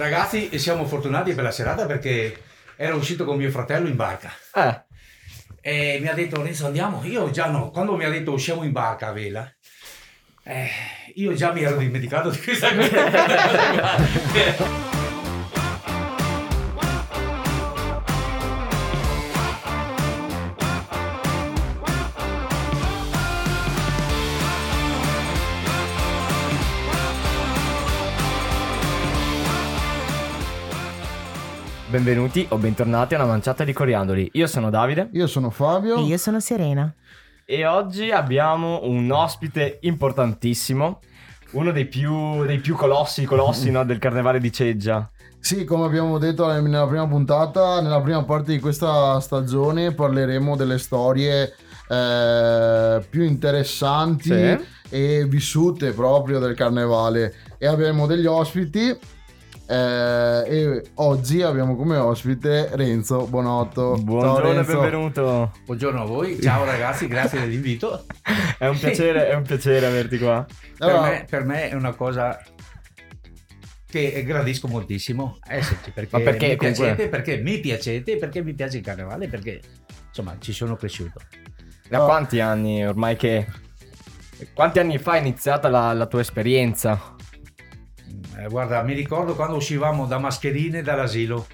Ragazzi, siamo fortunati per la serata perché ero uscito con mio fratello in barca. Eh, E mi ha detto Renzo andiamo, io già no, quando mi ha detto usciamo in barca a vela, eh, io già mi ero dimenticato di questa cosa. benvenuti o bentornati a una manciata di coriandoli. Io sono Davide Io sono Fabio. E io sono Serena. e oggi abbiamo un ospite importantissimo, uno dei più, dei più colossi, colossi no, del carnevale di Ceggia. Sì, come abbiamo detto nella prima puntata, nella prima parte di questa stagione parleremo delle storie eh, più interessanti Sì. e vissute proprio del carnevale. E abbiamo degli ospiti. Eh, e oggi abbiamo come ospite Renzo Bonotto. Ciao, Buongiorno e Renzo. benvenuto. Buongiorno a voi, ciao ragazzi, grazie dell'invito. È un piacere, è un piacere averti qua. Per Allora, me, per me è una cosa che gradisco moltissimo esserci perché, Ma perché mi comunque- piacete, perché mi piacete, perché mi piace il carnevale, perché insomma ci sono cresciuto. Da Oh. quanti anni ormai che... Quanti anni fa è iniziata la, la tua esperienza? Eh, guarda, mi ricordo quando uscivamo da mascherine dall'asilo.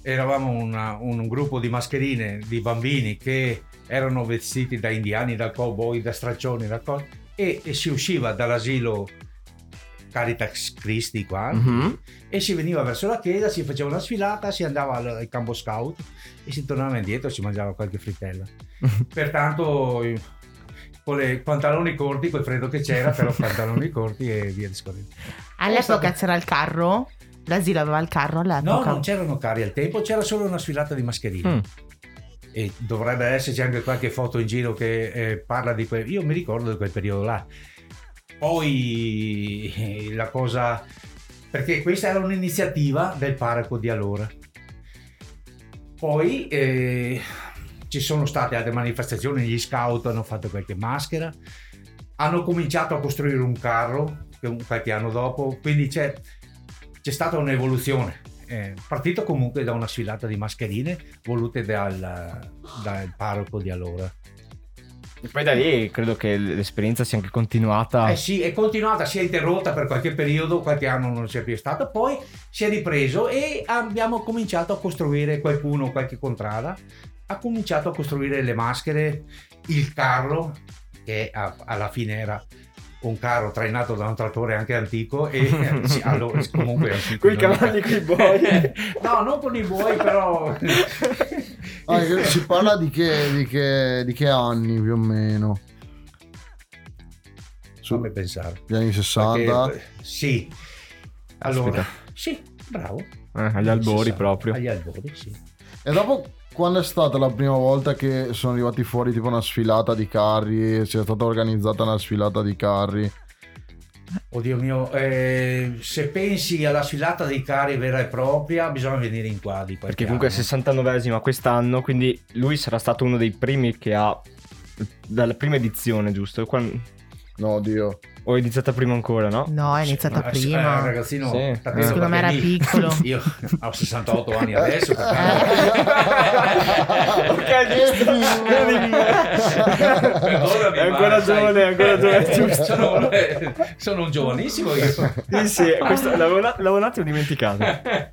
Eravamo una- un gruppo di mascherine di bambini che erano vestiti da indiani, da cowboy, da straccioni, da cose, e, e si usciva dall'asilo Caritas Christi qua Mhm. e si veniva verso la chiesa, si faceva una sfilata, si andava al, campo scout e si tornava indietro e si mangiava qualche frittella. Pertanto con i pantaloni corti, col freddo che c'era, però pantaloni corti e via discorrendo. All'epoca c'era il carro? L'asilo aveva il carro No, all'epoca? non c'erano carri al tempo, c'era solo una sfilata di mascherine. Mm. E dovrebbe esserci anche qualche foto in giro che eh, parla di quel... Io mi ricordo di quel periodo là. Poi eh, la cosa... Perché questa era un'iniziativa del parroco di allora. Poi eh, ci sono state altre manifestazioni, gli scout hanno fatto qualche maschera, hanno cominciato a costruire un carro che- qualche anno dopo, quindi c'è, c'è stata un'evoluzione. Eh, partito comunque da una sfilata di mascherine volute dal, dal parroco di allora. E poi da lì credo che l'esperienza sia anche continuata. Eh sì, è continuata, si è interrotta per qualche periodo, qualche anno non c'è più stata, poi si è ripreso e abbiamo cominciato a costruire qualcuno, qualche contrada, ha cominciato a costruire le maschere, il carro, che a- alla fine era un carro trainato da un trattore anche antico e sì, allora, comunque antico. Coi non- cavalli, coi buoi. no, non con i buoi, però... ah, si parla di che, di, che, di che anni più o meno? Fammi pensare. Gli anni 60? Perché- sì. Allora, Aspetta. sì, bravo. Eh, agli albori 60, proprio. Agli albori, sì. E dopo quando è stata la prima volta che sono arrivati fuori tipo una sfilata di carri? C'è stata organizzata una sfilata di carri? Oddio mio, eh, se pensi alla sfilata dei carri vera e propria, bisogna venire in qua di Perché comunque è anno. 69esima quest'anno, quindi lui sarà stato uno dei primi che ha dalla prima edizione, giusto? Qua- No, Dio. O è iniziata prima ancora, no? No, è iniziata Eh, sì, prima. eh, ragazzino, Sì. capito, Secondo me era lì- piccolo. Io ho 68 anni adesso. Perdonami, È ancora giovane, è ancora giovane, giusto. Sono, sono un giovanissimo io. Sì, sì, questo l'avevo, l'avevo un attimo dimenticato.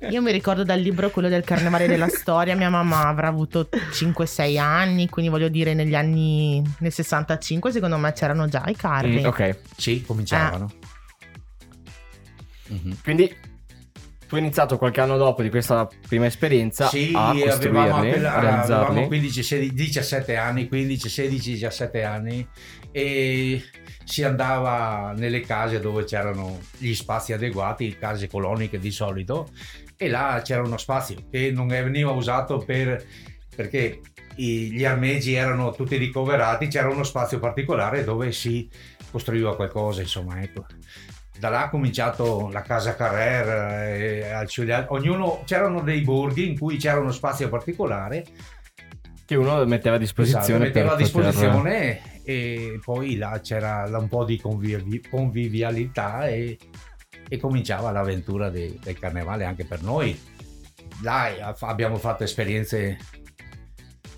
Io mi ricordo dal libro quello del carnevale della storia, mia mamma avrà avuto 5-6 anni, quindi voglio dire negli anni nel 65 secondo me c'erano già i carri. Mm, ok, Sì, cominciavano. Mhm. quindi tu hai iniziato qualche anno dopo di questa prima esperienza Sì, a avevamo, costruirli, appena- a realizzarli. avevamo 15, 16, 17 anni, 15, 16, 17 anni e si andava nelle case dove c'erano gli spazi adeguati, case coloniche di solito, e là c'era uno spazio che non veniva usato per, perché gli armeggi erano tutti ricoverati, c'era uno spazio particolare dove si costruiva qualcosa, insomma, ecco. Da là ha cominciato la casa Carrer, eh, al Ciuliano. ognuno c'erano dei borghi in cui c'era uno spazio particolare Che uno metteva a disposizione Esatto, metteva a per poter- disposizione e poi là c'era là un po' di convivi- convivialità e e cominciava l'avventura de- del carnevale anche per noi. Aff- abbiamo fatto esperienze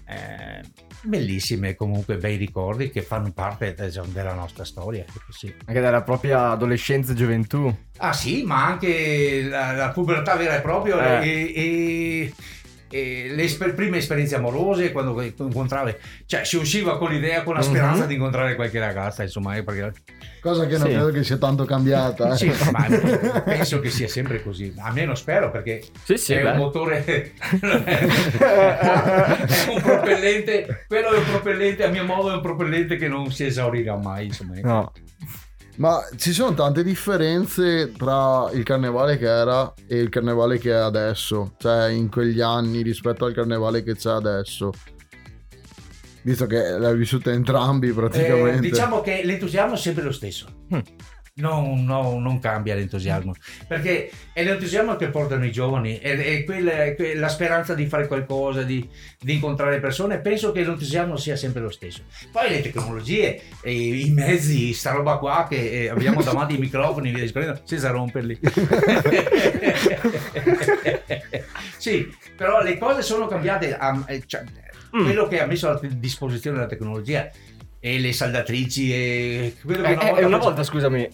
eh, bellissime, comunque bei ricordi che fanno parte de- della nostra storia. ecco, sì. Anche dalla propria adolescenza e gioventù. Ah sì, ma anche la, la pubertà vera e propria Eh. e- e le esper- prime esperienze amorose quando incontravi, cioè si usciva con l'idea, con la speranza Mhm. di incontrare qualche ragazza, insomma, eh, perché Cosa che non Sì. credo che sia tanto cambiata. eh. sì, ma penso che sia sempre così, almeno spero perché Sì, sì, è beh. un motore, è un propellente, quello è un propellente, a mio modo è un propellente che non si esaurirà mai, insomma. ecco. No. Ma ci sono tante differenze tra il carnevale che era e il carnevale che è adesso, cioè in quegli anni rispetto al carnevale che c'è adesso. Visto che l'hai vissuta entrambi praticamente. Eh, diciamo che l'entusiasmo è sempre lo stesso. Mm. Non, no, non cambia l'entusiasmo. Perché è l'entusiasmo che portano i giovani è, è quella- è la speranza di fare qualcosa di, di incontrare persone. Penso che l'entusiasmo sia sempre lo stesso. Poi le tecnologie e i mezzi sta roba qua che eh, abbiamo davanti ai microfoni via discorrendo senza romperli. Sì però le cose sono cambiate a- eh, cioè, Mm. quello che ha messo a disposizione la tecnologia e le saldatrici e quello che Eh, eh, una volta, scusami,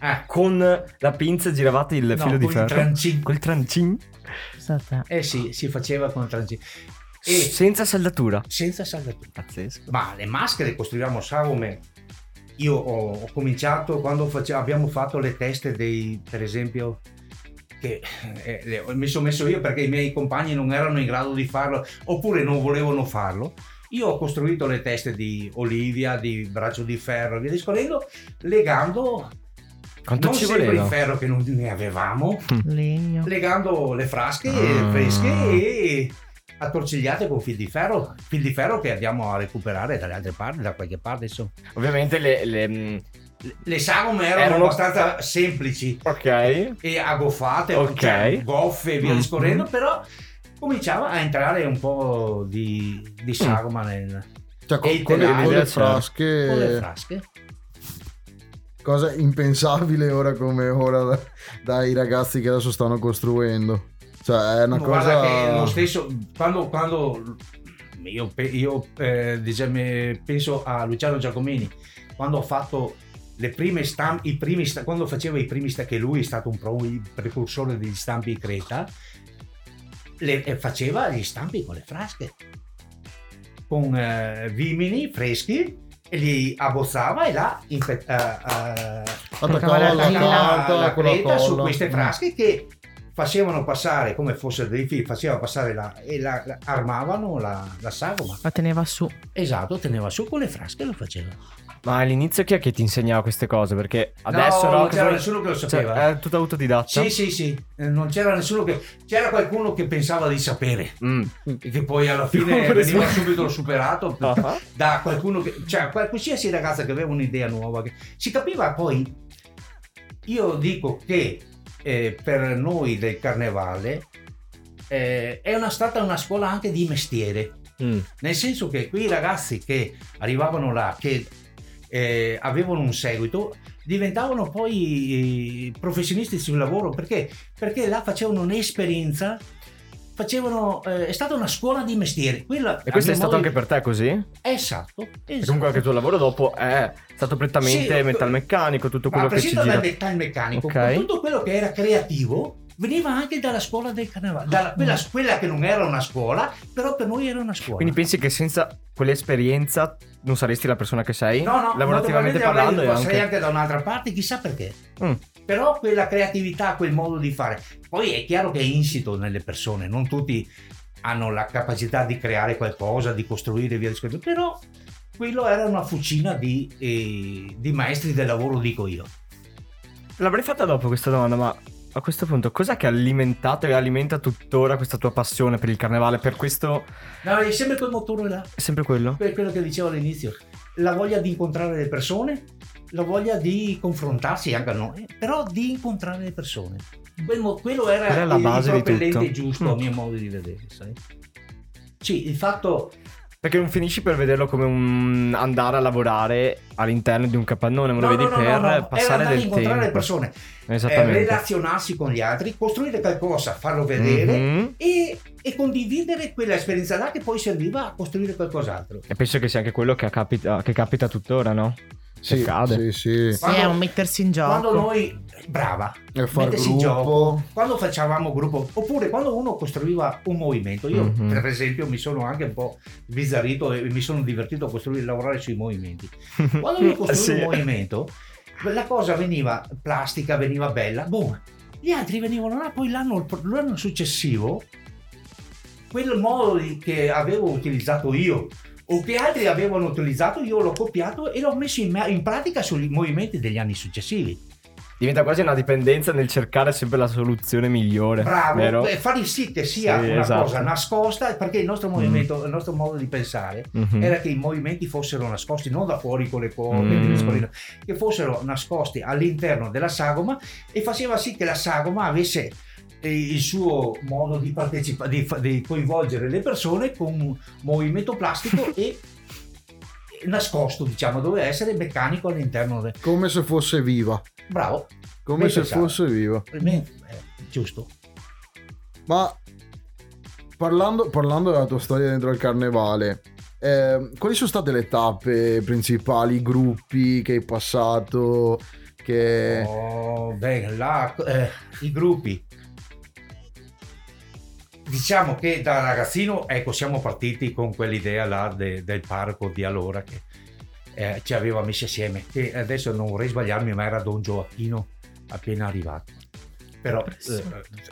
Ah, con la pinza giravate il no, filo di con il ferro? trancin. Col trancin? Pensate. eh sì si faceva con il trancin e Senza saldatura. senza saldatura Pazzesco. ma le maschere costruivamo sagome io ho, ho cominciato quando face- abbiamo fatto le teste dei per esempio che eh, le- mi sono messo io perché i miei compagni non erano in grado di farlo oppure non volevano farlo io ho costruito le teste di Olivia, di Braccio di Ferro e via discorrendo, legando Quanto non ci sempre voleva? il ferro che non ne avevamo, Legno. legando le frasche Ah. fresche e attorcigliate con fil di ferro, fil di ferro che andiamo a recuperare dalle altre parti, da qualche parte insomma. Ovviamente le... le- mm, Le sagome erano, Erano- abbastanza semplici Ok. e aggoffate, Ok. cioè, goffe e via Mm. discorrendo, però cominciava a entrare un po' di, di sagoma nel, Cioè, con, e con le, con le frasche, con le frasche. Cosa impensabile ora come ora da- dai ragazzi che adesso stanno costruendo. Cioè, è una Ma cosa. Guarda che lo stesso, quando, quando io, io, eh, diciamo, penso a Luciano Giacomini, quando ho fatto le prime stampe, i primi sta- quando faceva i primi stampi, che lui è stato un pro, precursore degli stampi Creta, le, e faceva gli stampi con le frasche, con eh, vimini freschi li abbozzava e eh, eh, la la carta la con la creta su queste frasche che facevano passare come fossero dei fili, faceva passare la, e la, la- armavano la, la sagoma. La teneva su. Esatto, teneva su con le frasche e lo faceva. Ma all'inizio chi è che ti insegnava queste cose? Perché adesso no, no, non c'era voi- nessuno che lo cioè, sapeva. è tutto autodidatta? Sì, sì, sì, eh, non c'era nessuno che... C'era qualcuno che pensava di sapere Mm. e che poi alla fine veniva subito superato Ah. da qualcuno che... Cioè, qual- qualsiasi ragazza che aveva un'idea nuova. che- si capiva poi... Io dico che eh, per noi del carnevale eh, è una, stata una scuola anche di mestiere. Mm. Nel senso che quei ragazzi che arrivavano là, che eh, avevano un seguito, diventavano poi eh, professionisti sul lavoro perché? Perché là facevano un'esperienza, facevano, eh, è stata una scuola di mestiere. Quella, E questo è stato modo anche per te così? Esatto, esatto. comunque anche il tuo lavoro dopo è stato prettamente Sì, metalmeccanico, tutto Ma quello che ci gira. dal metalmeccanico, Ok. ma tutto quello che era creativo veniva anche dalla scuola del carnevale, dalla- quella, quella che non era una scuola, però per noi era una scuola. Quindi pensi che senza quell'esperienza non saresti la persona che sei? No, no, lavorativamente parlando avrei- anche... anche da un'altra parte, chissà perché. Mm. Però quella creatività, quel modo di fare. Poi è chiaro che è insito nelle persone, non tutti hanno la capacità di creare qualcosa, di costruire via discorrendo, però quello era una fucina di, eh, di maestri del lavoro, dico io. L'avrei fatta dopo questa domanda, ma a questo punto cos'è che ha alimentato e alimenta tuttora questa tua passione per il carnevale? Per questo No, è sempre quel motore là, è sempre quello? per quello che dicevo all'inizio. La voglia di incontrare le persone, la voglia di confrontarsi anche a noi, però di incontrare le persone. Quel mo- quello era, è la base di il propellente giusto Mm. a mio modo di vedere, sai? Sì, il fatto Perché non finisci per vederlo come un andare a lavorare all'interno di un capannone, ma lo No, vedi no, no, per no, no. Era passare del incontrare tempo. le persone, eh, Esattamente. relazionarsi con gli altri, costruire qualcosa, farlo vedere Mhm. e, e condividere quella esperienza là che poi serviva a costruire qualcos'altro. E penso che sia anche quello che capita, che capita tuttora, no? Sì, sì, sì. Sì, Quando- è un mettersi in gioco. Quando noi, brava, E far mettersi in gruppo. gioco, quando facevamo gruppo, oppure quando uno costruiva un movimento. Io, Mhm. per esempio, mi sono anche un po' bizzarrito e mi sono divertito a costruire, lavorare sui movimenti. Quando io costruivo Sì. un movimento, la cosa veniva plastica, veniva bella, boom. Gli altri venivano là, poi l'anno, l'anno successivo, quel modo che avevo utilizzato io o che altri avevano utilizzato, io l'ho copiato e l'ho messo in, in pratica sui movimenti degli anni successivi. Diventa quasi una dipendenza nel cercare sempre la soluzione migliore. Bravo, vero? e fare sì che sia Sì, una esatto. cosa nascosta, perché il nostro movimento, il nostro modo di pensare Mhm. era che i movimenti fossero nascosti non da fuori con le corde, Mm. che fossero nascosti all'interno della sagoma e faceva sì che la sagoma avesse eh, il suo modo di partecipare, di, di coinvolgere le persone con un movimento plastico e nascosto, diciamo, doveva essere meccanico all'interno del... Come se fosse viva. Bravo, Come se pensato. fosse viva. me è giusto. Ma parlando, parlando della tua storia dentro al carnevale, eh, quali sono state le tappe principali, i gruppi che hai passato? Che... Oh, beh, là, eh, i gruppi. Diciamo che da ragazzino, ecco, siamo partiti con quell'idea là de- del parco di allora che eh, ci aveva messi assieme. Che adesso non vorrei sbagliarmi, ma era Don Gioacchino appena arrivato. Però eh,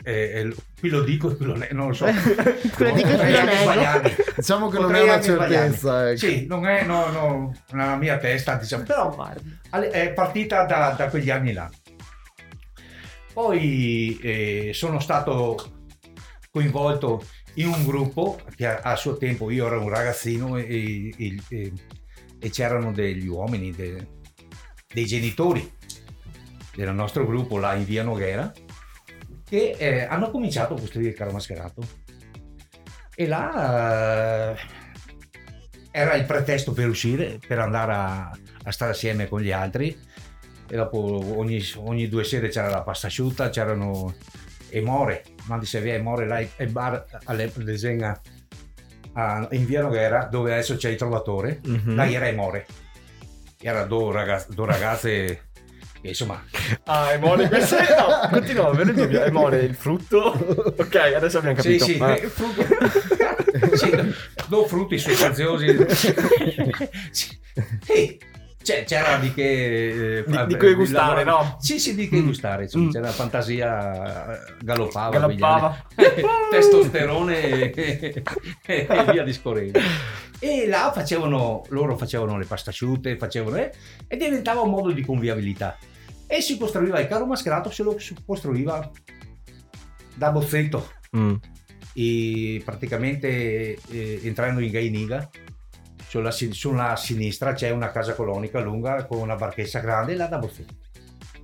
eh, eh, qui lo dico e qui lo nego, non lo so. Lo anche nego. sbagliarmi. Diciamo che non è una certezza. Ecco. Sì, non è no, no, nella mia testa, diciamo, però è partita da, da quegli anni là. Poi eh, sono stato coinvolto in un gruppo che a, a suo tempo io ero un ragazzino e, e- e- e c'erano degli uomini, de- dei genitori del nostro gruppo là in via Noghera che eh, hanno cominciato a costruire il carro mascherato. E là eh, era il pretesto per uscire, per andare a, a stare assieme con gli altri. E dopo ogni, ogni due sere c'era la pasta asciutta, c'erano e more, mandi se via e more là e bar alle disegna a- in via Noghera dove adesso c'è il trovatore, Mhm. là era e more, era due ragazze, due ragazze che insomma Ah, Emone, questo è... No, continuiamo, ve lo dico. Emone, il frutto... Ok, adesso abbiamo capito. Sì, sì, Ah. eh, frutto. sì, do frutti sostanziosi. Sì. C'è- c'era di che... eh, Di- di cui gustare, lavoro- no? Sì, sì, di che Mm. gustare. sì, Mm. C'era fantasia, eh, galoppava. Galoppava. Testosterone e, e via discorrendo. E là facevano, loro facevano le pasta asciutte, facevano, eh, e diventava un modo di convivialità. E si costruiva il carro mascherato, se lo costruiva da bozzetto Mm. e praticamente eh, entrando in Gainiga sulla, sulla sinistra c'è una casa colonica lunga con una barchessa grande là da Bozzetto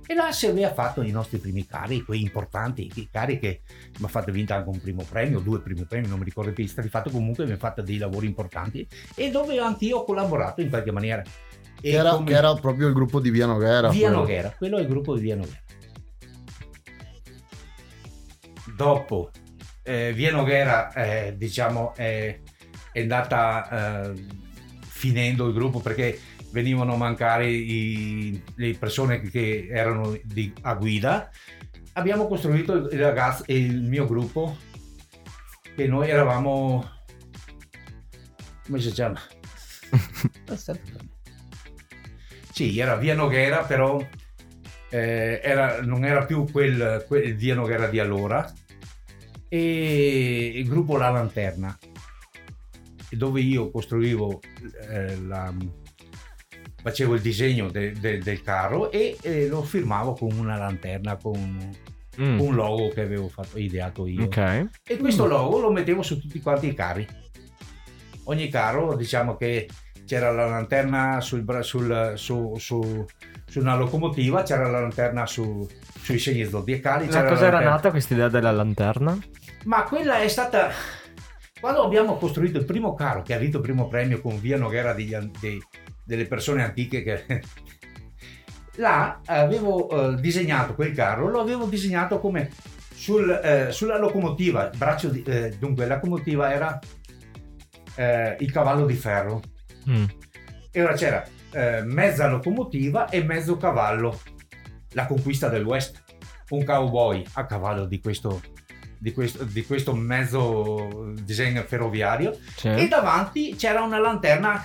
e là si aveva fatto i nostri primi carri quei importanti i carri che mi ha fatto vinta anche un primo premio due primi premi non mi ricordo più di fatto comunque mi ha fatto dei lavori importanti e dove anch'io ho collaborato in qualche maniera e era, come- era proprio il gruppo di Via Noghera. Via quello. Noghera, quello è il gruppo di Via Noghera. Dopo eh, Via Noghera, eh, diciamo, è, è andata eh, finendo il gruppo perché venivano a mancare i- le persone che erano di- a guida. Abbiamo costruito il, ragazzo, il mio gruppo, che noi eravamo... come si chiama? Sì, era Via Noghera, però eh, era- non era più quel, quel Via Noghera di allora. E il gruppo La Lanterna, dove io costruivo, eh, la- facevo il disegno de- de- del carro e eh, lo firmavo con una lanterna, con Mm. un logo che avevo fatto, ideato io. Ok. E questo logo lo mettevo su tutti quanti i carri. Ogni carro, diciamo che c'era la lanterna sul, sul- su, su- su una locomotiva, c'era la lanterna su- sui segni zodiacali. Da c'era cosa la era nata questa idea della lanterna? Ma quella è stata... Quando abbiamo costruito il primo carro che ha vinto il primo premio con Via Noghera degli dei- delle persone antiche che... Là avevo eh, disegnato quel carro, lo avevo disegnato come sul, eh, sulla locomotiva, braccio di, eh, dunque la locomotiva era eh, il cavallo di ferro Mm. e ora c'era eh, mezza locomotiva e mezzo cavallo, la conquista dell'West, un cowboy a cavallo di questo, di questo, di questo mezzo disegno ferroviario Sì. e davanti c'era una lanterna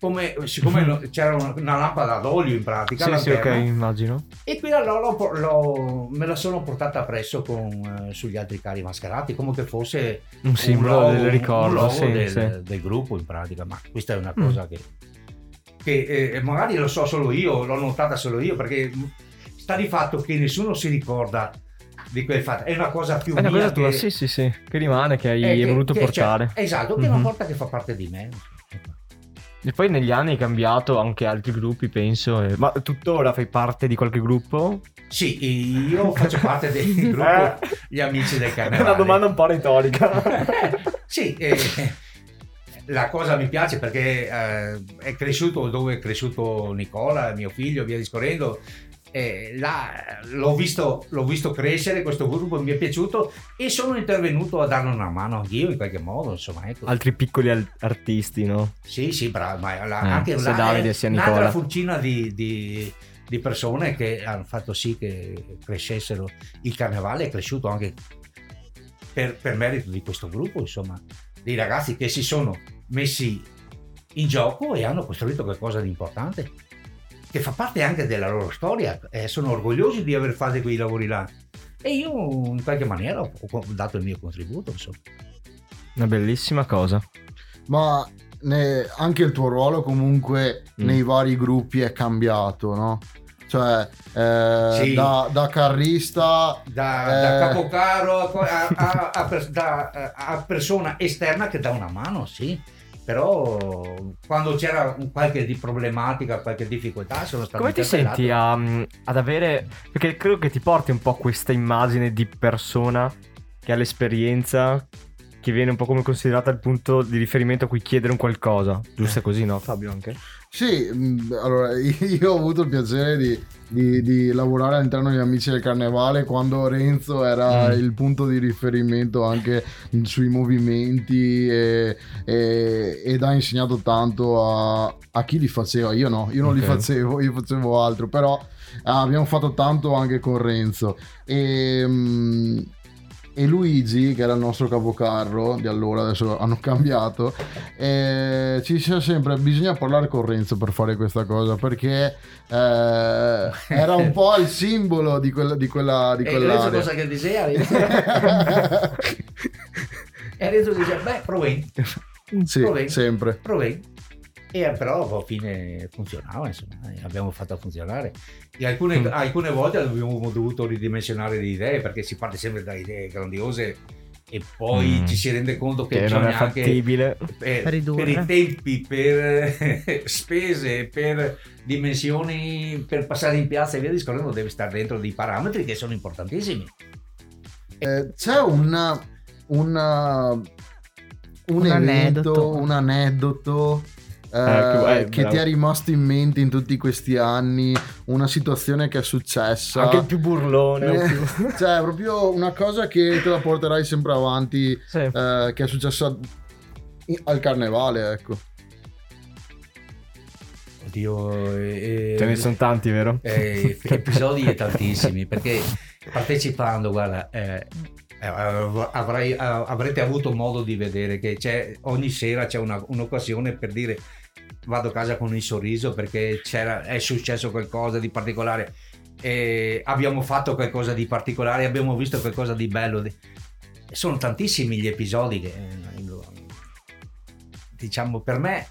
come siccome lo- c'era una, una lampada ad olio in pratica Sì, sì, ok, lanterna, immagino. e quella l'ho- me la sono portata appresso con, eh, sugli altri carri mascherati come che fosse Un simbolo logo- del un ricordo, sì, del, sì. del gruppo in pratica ma questa è una Mm. cosa che, che, eh, magari lo so solo io l'ho notata solo io perché sta di fatto che nessuno si ricorda di quel fatto è una cosa più È una cosa tua, che- sì, sì, sì, che rimane, che hai eh, che- voluto che- portare. cioè, esatto che è Mhm. una volta che fa parte di me E poi negli anni hai cambiato anche altri gruppi, penso. e- Ma tuttora fai parte di qualche gruppo? sì io faccio parte del gruppo Eh. gli amici del È carnevale una domanda un po' retorica. sì, eh, la cosa mi piace perché eh, è cresciuto dove è cresciuto Nicola, mio figlio, via discorrendo. E là l'ho visto, l'ho visto crescere questo gruppo, mi è piaciuto e sono intervenuto a darne una mano anch'io in qualche modo. Insomma, ecco. altri piccoli al- artisti, no? Sì, sì, bravo. Ma la- Eh, anche là Davide sia un'altra Nicola. fucina di, di- di persone che hanno fatto sì che crescessero. Il carnevale è cresciuto anche per, per merito di questo gruppo, insomma, dei ragazzi che si sono messi in gioco e hanno costruito qualcosa di importante, che fa parte anche della loro storia. e sono orgogliosi di aver fatto quei lavori là. E io in qualche maniera ho ho dato il mio contributo, insomma. Una bellissima cosa. Ma ne- anche il tuo ruolo comunque Mm. nei vari gruppi è cambiato, no? Cioè, eh, Sì. da, da carrista... da, Eh. da capocaro a, a- a da- a persona esterna che dà una mano, sì. Però quando c'era qualche di problematica, qualche difficoltà, sono stato Come ti senti a- mm, ad avere... Perché credo che ti porti un po' questa immagine di persona che ha l'esperienza, che viene un po' come considerata il punto di riferimento a cui chiedere un qualcosa. Giusto Eh. così, no Fabio anche? Sì, mh, allora io ho avuto il piacere di, di- di lavorare all'interno degli Amici del Carnevale quando Renzo era Mm. il punto di riferimento anche sui movimenti e, e- ed ha insegnato tanto a, a chi li faceva. Io no, io non li Ok. facevo, io facevo altro, però ah, abbiamo fatto tanto anche con Renzo. E, mh, e Luigi, che era il nostro capocarro di allora, adesso hanno cambiato, eh, ci diceva sempre bisogna parlare con Renzo per fare questa cosa perché eh, era un po' il simbolo di, quella, di, quella, di E Renzo quell'area. cosa che diceva? e Renzo dice, beh, provi, sì, Provi. sempre. provi. E però alla fine funzionava, insomma, e abbiamo fatto funzionare. E alcune, Mm. alcune volte abbiamo dovuto ridimensionare le idee perché si parte sempre da idee grandiose e poi Mm. ci si rende conto che, Che non è fattibile. per, per i tempi, per spese, per dimensioni, per passare in piazza e via discorrendo, devi stare dentro dei parametri che sono importantissimi. Eh, c'è una, una- un, Un evento, aneddoto. un aneddoto eh, Eh, che- eh, che bravo. ti è rimasto in mente in tutti questi anni, una situazione che è successa. Anche il più burlone. Eh, più- cioè, proprio una cosa che te la porterai sempre avanti, Sì. eh, che è successa al carnevale, ecco. Oddio, eh, Ce ne sono tanti, vero? eh, episodi e tantissimi, perché partecipando, guarda, eh, eh, avrai- eh, avrete avuto modo di vedere che c'è, ogni sera c'è una- un'occasione per dire vado a casa con il sorriso perché è successo qualcosa di particolare. E abbiamo fatto qualcosa di particolare, abbiamo visto qualcosa di bello. Sono tantissimi gli episodi che, diciamo, per me,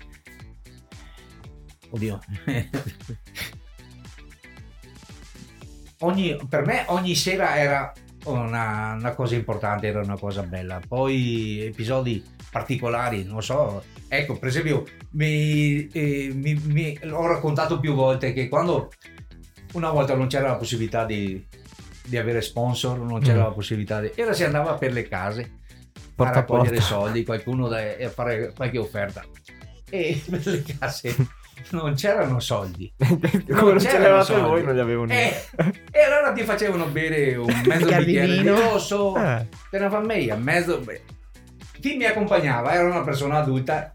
oddio, ogni, per me ogni sera era una, una cosa importante, era una cosa bella. Poi episodi particolari, non so, ecco, per esempio, mi, eh, mi- mi- ho raccontato più volte che quando una volta non c'era la possibilità di, di avere sponsor, non c'era Mm. la possibilità di... Era si andava per le case Porta a raccogliere porta. soldi, qualcuno da, a fare qualche offerta. E per le casse non c'erano soldi. Come non ce c'erano soldi. voi, non li avevo E, neanche. e allora ti facevano bere un mezzo Bicchiere di rosso, Eh. te ne fa meglio, mezzo. beh. Chi mi accompagnava era una persona adulta,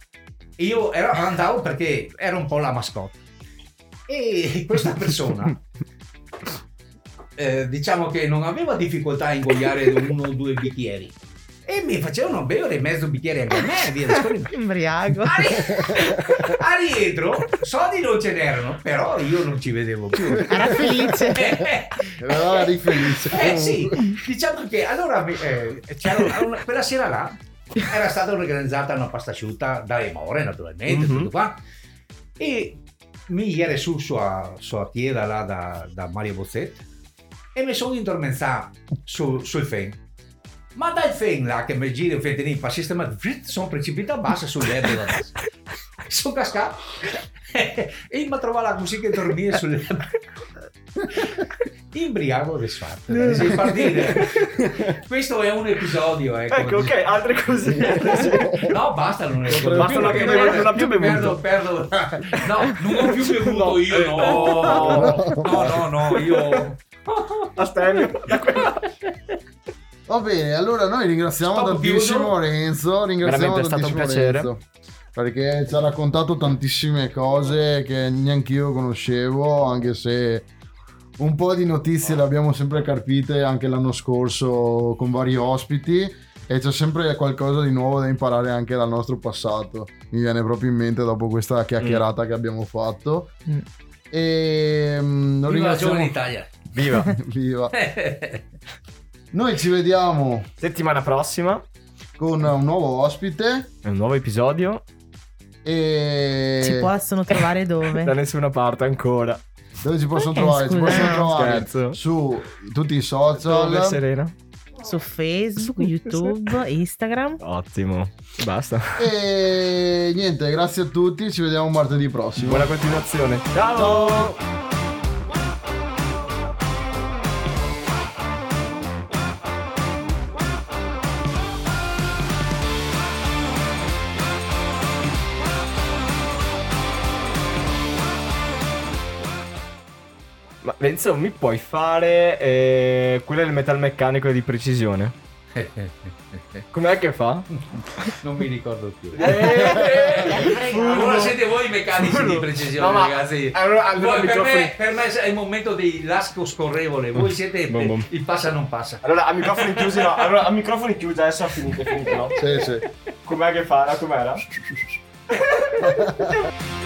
io ero- andavo perché era un po' la mascotte. E questa persona, eh, diciamo che non aveva difficoltà a ingoiare uno o due bicchieri. E mi facevano bere mezzo bicchiere anche a me, e via discorrendo. Imbriaco. A, ri- a rientro, soldi non ce n'erano, però io non ci vedevo più. Era felice. Era eri felice. Eh sì, diciamo che allora eh, una- quella sera là era stata organizzata una pasta asciutta dalle more naturalmente, Mhm. tutto qua. E mi ieri su sua, sua chieda là da, da Mario Bozzetti e mi sono indormentato su, sul fen. Ma dal fen là che mi gira il fentinino per sistemare, sono precipitato basso sull'erba da basso. Sono cascato e mi trovato la musica e dormire sull'erba. Imbriaco disfatto. Eh. Si fa dire. Questo è un episodio. Ecco, Ecco, ok, altre cosine. No, basta, non è Basta, non più bevuto, non ha più bevuto. Perdo, perdo. No, non ho più bevuto No. io, no. No, no, no, io. Astemio. Va bene, allora noi ringraziamo Stop tantissimo chiuso. Renzo, ringraziamo Veramente è stato un piacere. Renzo, perché ci ha raccontato tantissime cose che neanche io conoscevo, anche se un po' di notizie le abbiamo sempre carpite anche l'anno scorso con vari ospiti e c'è sempre qualcosa di nuovo da imparare anche dal nostro passato. Mi viene proprio in mente dopo questa chiacchierata che abbiamo fatto. Mm. E mm, Viva la giovane Italia. Viva. Viva. Noi ci vediamo Settimana prossima, con un nuovo ospite un nuovo episodio. e Ci possono trovare dove? Da nessuna parte ancora. Dove ci possono trovare? Ci possono trovare Scherzo. su tutti i Dove, social. Serena? Su Facebook, YouTube, Instagram. Ottimo. Basta. E niente, grazie a tutti, ci vediamo martedì prossimo. Buona continuazione. Ciao. Ma Renzo, mi puoi fare eh, quello del metalmeccanico di precisione? Com'è che fa? non mi ricordo più. Eh, Allora siete voi i meccanici di precisione, No, ragazzi. allora- allora Voi- per, me, per me è il momento dei lasco scorrevole. Voi siete Bom, bom. il passa non passa. Allora, a microfoni chiusi no. Allora, a microfoni chiusi adesso ha finito, è finito, no? Sì, sì. Com'è che fa? Com'era?